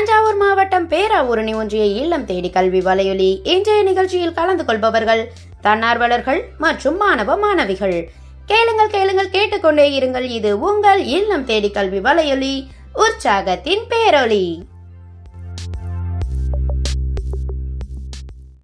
தஞ்சாவூர் மாவட்டம் பேராவூரணி ஒன்றிய இல்லம் தேடி கல்வி வலையொலி. இன்றைய நிகழ்ச்சியில் கலந்து கொள்பவர்கள் தன்னார்வலர்கள் மற்றும் மாணவ மாணவிகள். கேளுங்கள் கேளுங்கள் கேட்டுக்கொண்டே இருங்கள். இது உங்கள் இல்லம் தேடி கல்வி வலையொலி. உற்சாகத்தின் பேரொலி.